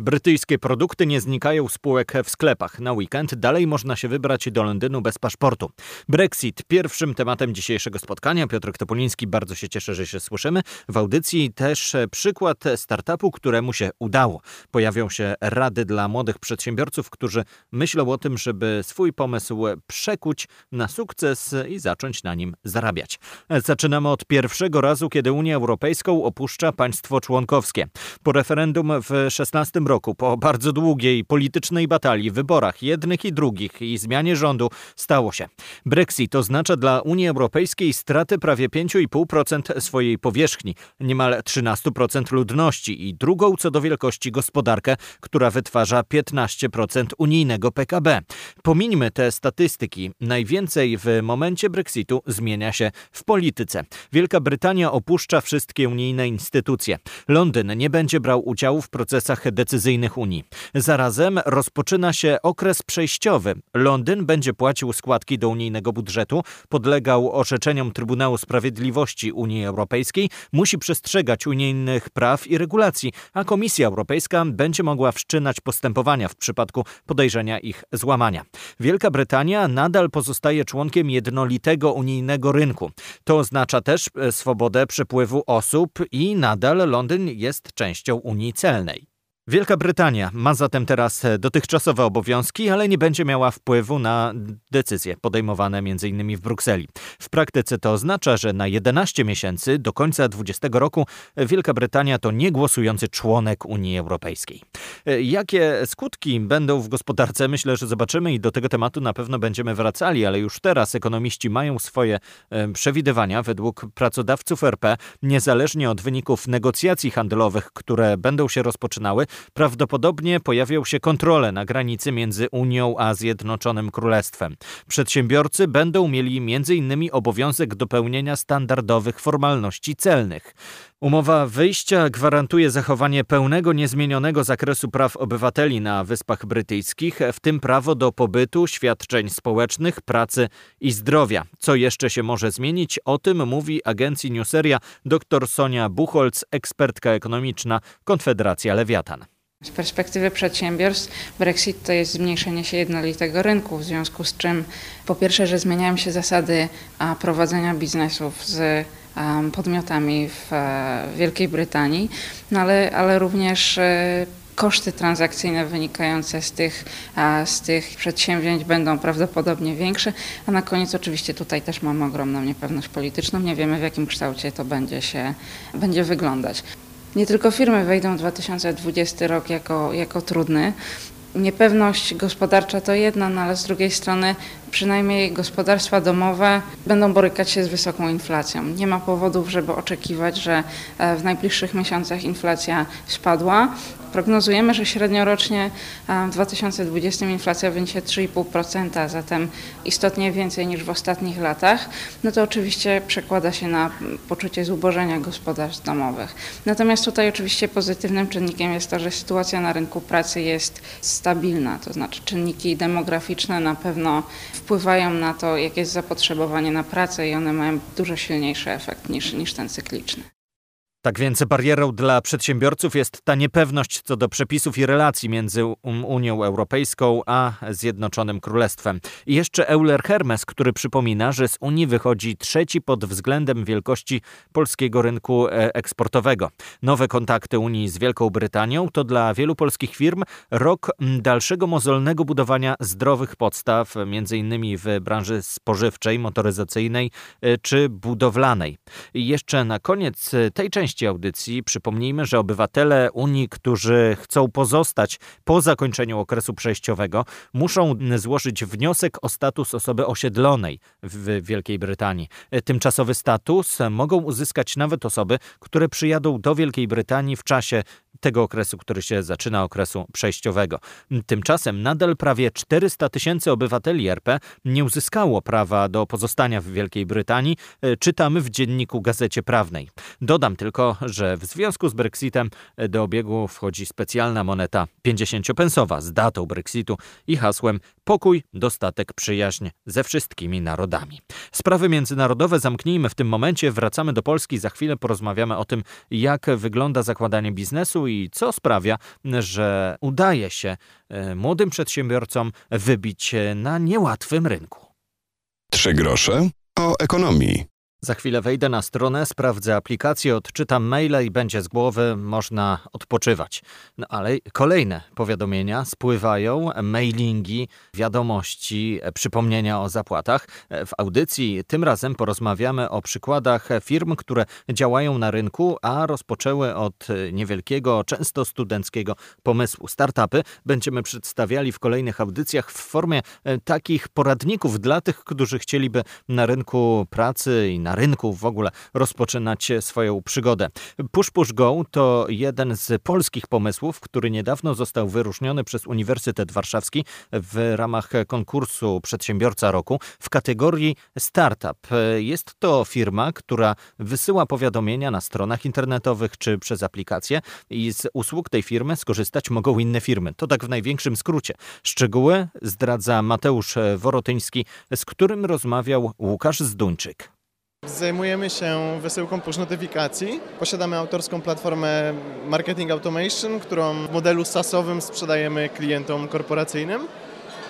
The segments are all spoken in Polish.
Brytyjskie produkty nie znikają z półek w sklepach. Na weekend dalej można się wybrać do Londynu bez paszportu. Brexit pierwszym tematem dzisiejszego spotkania. Piotr Topoliński, bardzo się cieszę, że się słyszymy. W audycji też przykład startupu, któremu się udało. Pojawią się rady dla młodych przedsiębiorców, którzy myślą o tym, żeby swój pomysł przekuć na sukces i zacząć na nim zarabiać. Zaczynamy od pierwszego razu, kiedy Unię Europejską opuszcza państwo członkowskie. Po referendum w 16 roku, po bardzo długiej politycznej batalii, wyborach jednych i drugich i zmianie rządu, stało się. Brexit oznacza dla Unii Europejskiej straty prawie 5,5% swojej powierzchni, niemal 13% ludności i drugą co do wielkości gospodarkę, która wytwarza 15% unijnego PKB. Pomińmy te statystyki. Najwięcej w momencie Brexitu zmienia się w polityce. Wielka Brytania opuszcza wszystkie unijne instytucje. Londyn nie będzie brał udziału w procesach decyzyjnych decyzyjnych Unii. Zarazem rozpoczyna się okres przejściowy. Londyn będzie płacił składki do unijnego budżetu, podlegał orzeczeniom Trybunału Sprawiedliwości Unii Europejskiej, musi przestrzegać unijnych praw i regulacji, a Komisja Europejska będzie mogła wszczynać postępowania w przypadku podejrzenia ich złamania. Wielka Brytania nadal pozostaje członkiem jednolitego unijnego rynku. To oznacza też e, swobodę przepływu osób i nadal Londyn jest częścią Unii Celnej. Wielka Brytania ma zatem teraz dotychczasowe obowiązki, ale nie będzie miała wpływu na decyzje podejmowane m.in. w Brukseli. W praktyce to oznacza, że na 11 miesięcy do końca 2020 roku Wielka Brytania to niegłosujący członek Unii Europejskiej. Jakie skutki będą w gospodarce, myślę, że zobaczymy i do tego tematu na pewno będziemy wracali, ale już teraz ekonomiści mają swoje przewidywania. Według pracodawców RP, niezależnie od wyników negocjacji handlowych, które będą się rozpoczynały, prawdopodobnie pojawią się kontrole na granicy między Unią a Zjednoczonym Królestwem. Przedsiębiorcy będą mieli m.in. obowiązek dopełnienia standardowych formalności celnych. Umowa wyjścia gwarantuje zachowanie pełnego, niezmienionego zakresu praw obywateli na Wyspach Brytyjskich, w tym prawo do pobytu, świadczeń społecznych, pracy i zdrowia. Co jeszcze się może zmienić? O tym mówi agencji Newseria dr Sonia Buchholz, ekspertka ekonomiczna Konfederacja Lewiatan. Z perspektywy przedsiębiorstw Brexit to jest zmniejszenie się jednolitego rynku, w związku z czym po pierwsze, że zmieniają się zasady prowadzenia biznesów z podmiotami w Wielkiej Brytanii, no ale, ale również e, koszty transakcyjne wynikające z tych, z tych przedsięwzięć będą prawdopodobnie większe, a na koniec oczywiście tutaj też mamy ogromną niepewność polityczną, nie wiemy w jakim kształcie to będzie się będzie wyglądać. Nie tylko firmy wejdą w 2020 rok jako, jako trudny. Niepewność gospodarcza to jedna, no ale z drugiej strony przynajmniej gospodarstwa domowe będą borykać się z wysoką inflacją. Nie ma powodów, żeby oczekiwać, że e, w najbliższych miesiącach inflacja spadła. Prognozujemy, że średniorocznie w 2020 inflacja wyniesie 3,5%, zatem istotnie więcej niż w ostatnich latach. No to oczywiście przekłada się na poczucie zubożenia gospodarstw domowych. Natomiast tutaj oczywiście pozytywnym czynnikiem jest to, że sytuacja na rynku pracy jest stabilna, to znaczy czynniki demograficzne na pewno wpływają na to, jakie jest zapotrzebowanie na pracę i one mają dużo silniejszy efekt niż, niż ten cykliczny. Tak więc barierą dla przedsiębiorców jest ta niepewność co do przepisów i relacji między Unią Europejską a Zjednoczonym Królestwem. I jeszcze Euler Hermes, który przypomina, że z Unii wychodzi trzeci pod względem wielkości polskiego rynku e, eksportowego. Nowe kontakty Unii z Wielką Brytanią to dla wielu polskich firm rok dalszego mozolnego budowania zdrowych podstaw, innymi w branży spożywczej, motoryzacyjnej e, czy budowlanej. I jeszcze na koniec tej części części audycji przypomnijmy, że obywatele Unii, którzy chcą pozostać po zakończeniu okresu przejściowego, muszą złożyć wniosek o status osoby osiedlonej w Wielkiej Brytanii. Tymczasowy status mogą uzyskać nawet osoby, które przyjadą do Wielkiej Brytanii w czasie tego okresu, który się zaczyna, okresu przejściowego. Tymczasem nadal prawie 400 tysięcy obywateli RP nie uzyskało prawa do pozostania w Wielkiej Brytanii, e, czytamy w dzienniku Gazecie Prawnej. Dodam tylko, że w związku z Brexitem do obiegu wchodzi specjalna moneta 50-pensowa z datą Brexitu i hasłem pokój, dostatek, przyjaźń ze wszystkimi narodami. Sprawy międzynarodowe zamknijmy w tym momencie, wracamy do Polski, za chwilę porozmawiamy o tym, jak wygląda zakładanie biznesu i co sprawia, że udaje się e, młodym przedsiębiorcom wybić na niełatwym rynku. Trzy grosze o ekonomii. Za chwilę wejdę na stronę, sprawdzę aplikację, odczytam maile i będzie z głowy można odpoczywać. No ale kolejne powiadomienia spływają, mailingi, wiadomości, przypomnienia o zapłatach. W audycji tym razem porozmawiamy o przykładach firm, które działają na rynku, a rozpoczęły od niewielkiego, często studenckiego pomysłu. Startupy będziemy przedstawiali w kolejnych audycjach w formie takich poradników dla tych, którzy chcieliby na rynku pracy i na na rynku w ogóle rozpoczynać swoją przygodę. Push Push Go to jeden z polskich pomysłów, który niedawno został wyróżniony przez Uniwersytet Warszawski w ramach konkursu Przedsiębiorca Roku w kategorii Startup. Jest to firma, która wysyła powiadomienia na stronach internetowych czy przez aplikacje i z usług tej firmy skorzystać mogą inne firmy. To tak w największym skrócie. Szczegóły zdradza Mateusz Worotyński, z którym rozmawiał Łukasz Zduńczyk. Zajmujemy się wysyłką push notyfikacji. Posiadamy autorską platformę Marketing Automation, którą w modelu SaaSowym sprzedajemy klientom korporacyjnym.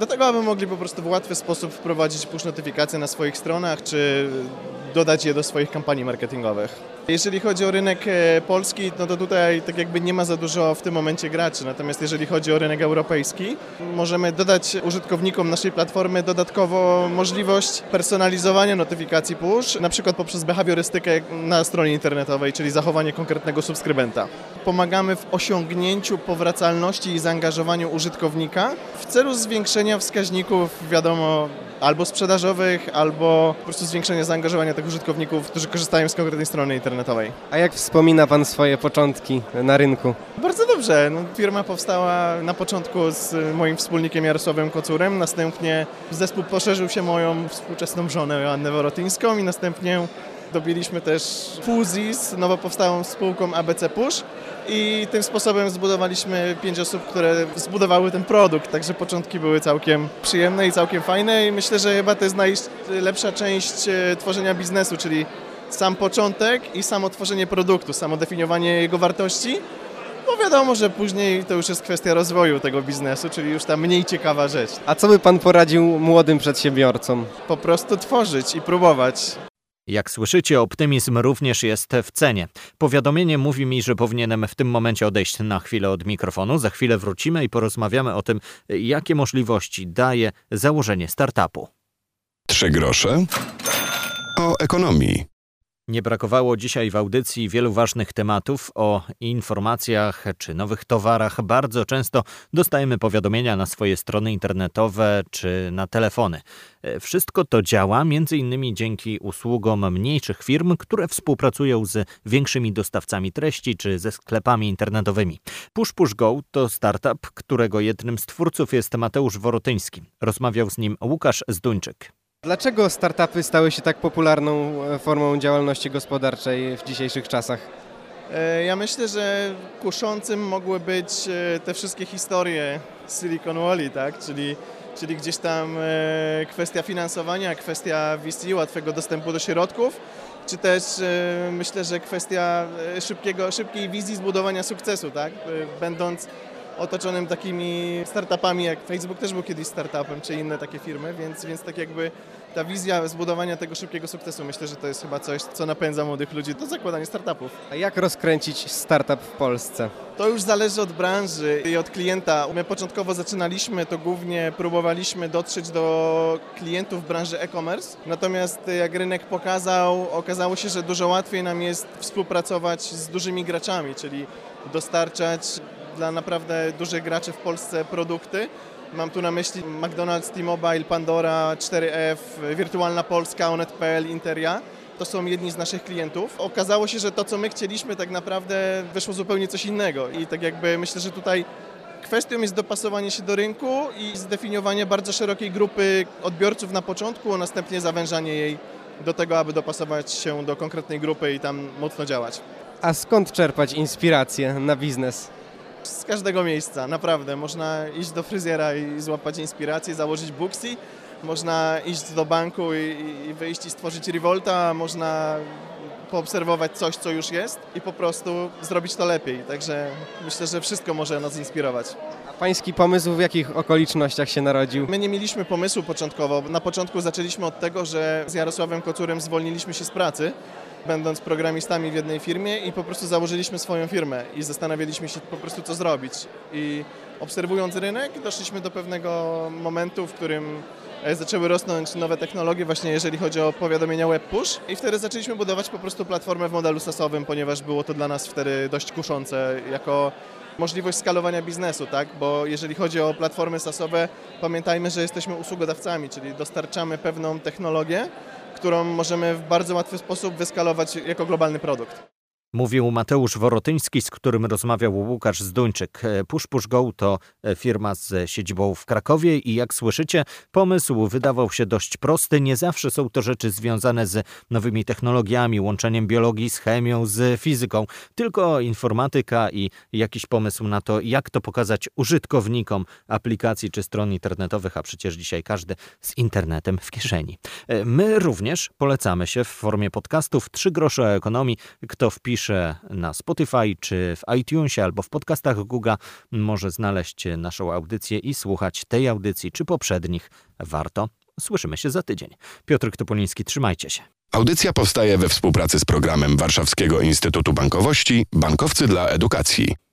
Do tego, aby mogli po prostu w łatwy sposób wprowadzić push notyfikacje na swoich stronach, czy dodać je do swoich kampanii marketingowych. Jeżeli chodzi o rynek e, polski, no to tutaj tak jakby nie ma za dużo w tym momencie graczy. Natomiast jeżeli chodzi o rynek europejski, możemy dodać użytkownikom naszej platformy dodatkowo możliwość personalizowania notyfikacji push, na przykład poprzez behawiorystykę na stronie internetowej, czyli zachowanie konkretnego subskrybenta. Pomagamy w osiągnięciu powracalności i zaangażowaniu użytkownika w celu zwiększenia wskaźników, wiadomo, albo sprzedażowych, albo po prostu zwiększenia zaangażowania tych użytkowników, którzy korzystają z konkretnej strony internetowej. A jak wspomina Pan swoje początki na rynku? Bardzo dobrze. No, firma powstała na początku z moim wspólnikiem Jarosławem Kocurem, następnie zespół poszerzył się moją współczesną żonę Joannę Worotyńską i następnie Dobiliśmy też fuzji z nowo powstałą spółką ABC Push i tym sposobem zbudowaliśmy pięć osób, które zbudowały ten produkt, także początki były całkiem przyjemne i całkiem fajne i myślę, że chyba to jest najlepsza część e, tworzenia biznesu, czyli sam początek i samo tworzenie produktu, samo definiowanie jego wartości. Bo wiadomo, że później to już jest kwestia rozwoju tego biznesu, czyli już ta mniej ciekawa rzecz. A co by Pan poradził młodym przedsiębiorcom? Po prostu tworzyć i próbować. Jak słyszycie, optymizm również jest w cenie. Powiadomienie mówi mi, że powinienem w tym momencie odejść na chwilę od mikrofonu. Za chwilę wrócimy i porozmawiamy o tym, jakie możliwości daje założenie startupu. Trzy grosze o ekonomii. Nie brakowało dzisiaj w audycji wielu ważnych tematów o informacjach czy nowych towarach. Bardzo często dostajemy powiadomienia na swoje strony internetowe czy na telefony. E, wszystko to działa m.in. dzięki usługom mniejszych firm, które współpracują z większymi dostawcami treści czy ze sklepami internetowymi. Push Push Go to startup, którego jednym z twórców jest Mateusz Worotyński. Rozmawiał z nim Łukasz Zduńczyk. Dlaczego startupy stały się tak popularną e, formą działalności gospodarczej w dzisiejszych czasach? E, ja myślę, że kuszącym mogły być e, te wszystkie historie Silicon Valley, tak? czyli, czyli gdzieś tam kwestia finansowania, kwestia VC, łatwego dostępu do środków, czy też myślę, że kwestia szybkiego, szybkiej wizji zbudowania sukcesu, tak? będąc otoczonym takimi startupami, jak Facebook też był kiedyś startupem, czy inne takie firmy, więc, więc tak jakby ta wizja zbudowania tego szybkiego sukcesu, myślę, że to jest chyba coś, co napędza młodych ludzi do zakładania startupów. A jak rozkręcić startup w Polsce? To już zależy od branży i od klienta. My początkowo zaczynaliśmy, to głównie próbowaliśmy dotrzeć do klientów branży e-commerce, natomiast jak rynek pokazał, okazało się, że dużo łatwiej nam jest współpracować z dużymi graczami, czyli dostarczać dla naprawdę dużych graczy w Polsce produkty. Mam tu na myśli McDonald's, T-Mobile, Pandora, 4F, Wirtualna Polska, Onet.pl, Interia. to są jedni z naszych klientów. Okazało się, że to, co my chcieliśmy, tak naprawdę wyszło zupełnie coś innego i tak jakby myślę, że tutaj kwestią jest dopasowanie się do rynku i zdefiniowanie bardzo szerokiej grupy odbiorców na początku, a następnie zawężanie jej do tego, aby dopasować się do konkretnej grupy i tam mocno działać. A skąd czerpać inspirację na biznes? Z każdego miejsca, naprawdę. Można iść do fryzjera i złapać inspirację, założyć Booksy, można iść do banku i, i wyjść i stworzyć Revolta, można poobserwować coś, co już jest i po prostu zrobić to lepiej. Także myślę, że wszystko może nas inspirować. A pański pomysł w jakich okolicznościach się narodził? My nie mieliśmy pomysłu początkowo. Na początku zaczęliśmy od tego, że z Jarosławem Kocurem zwolniliśmy się z pracy, będąc programistami w jednej firmie i po prostu założyliśmy swoją firmę i zastanawialiśmy się po prostu, co zrobić. I obserwując rynek, doszliśmy do pewnego momentu, w którym e, zaczęły rosnąć nowe technologie, właśnie jeżeli chodzi o powiadomienia web push i wtedy zaczęliśmy budować po prostu platformę w modelu SaaS-owym, ponieważ było to dla nas wtedy dość kuszące jako możliwość skalowania biznesu, tak? Bo jeżeli chodzi o platformy SaaS-owe, pamiętajmy, że jesteśmy usługodawcami, czyli dostarczamy pewną technologię, którą możemy w bardzo łatwy sposób wyskalować jako globalny produkt. Mówił Mateusz Worotyński, z którym rozmawiał Łukasz Zduńczyk. Push Push Go to firma z siedzibą w Krakowie i jak słyszycie, pomysł wydawał się dość prosty. Nie zawsze są to rzeczy związane z nowymi technologiami, łączeniem biologii z chemią, z fizyką, tylko informatyka i jakiś pomysł na to, jak to pokazać użytkownikom aplikacji czy stron internetowych, a przecież dzisiaj każdy z internetem w kieszeni. My również polecamy się w formie podcastów Trzy grosze o ekonomii. Kto wpisze pisze na Spotify czy w iTunesie albo w podcastach Google, może znaleźć naszą audycję i słuchać tej audycji czy poprzednich. Warto. Słyszymy się za tydzień. Piotr Topoliński, trzymajcie się. Audycja powstaje we współpracy z programem Warszawskiego Instytutu Bankowości Bankowcy dla Edukacji.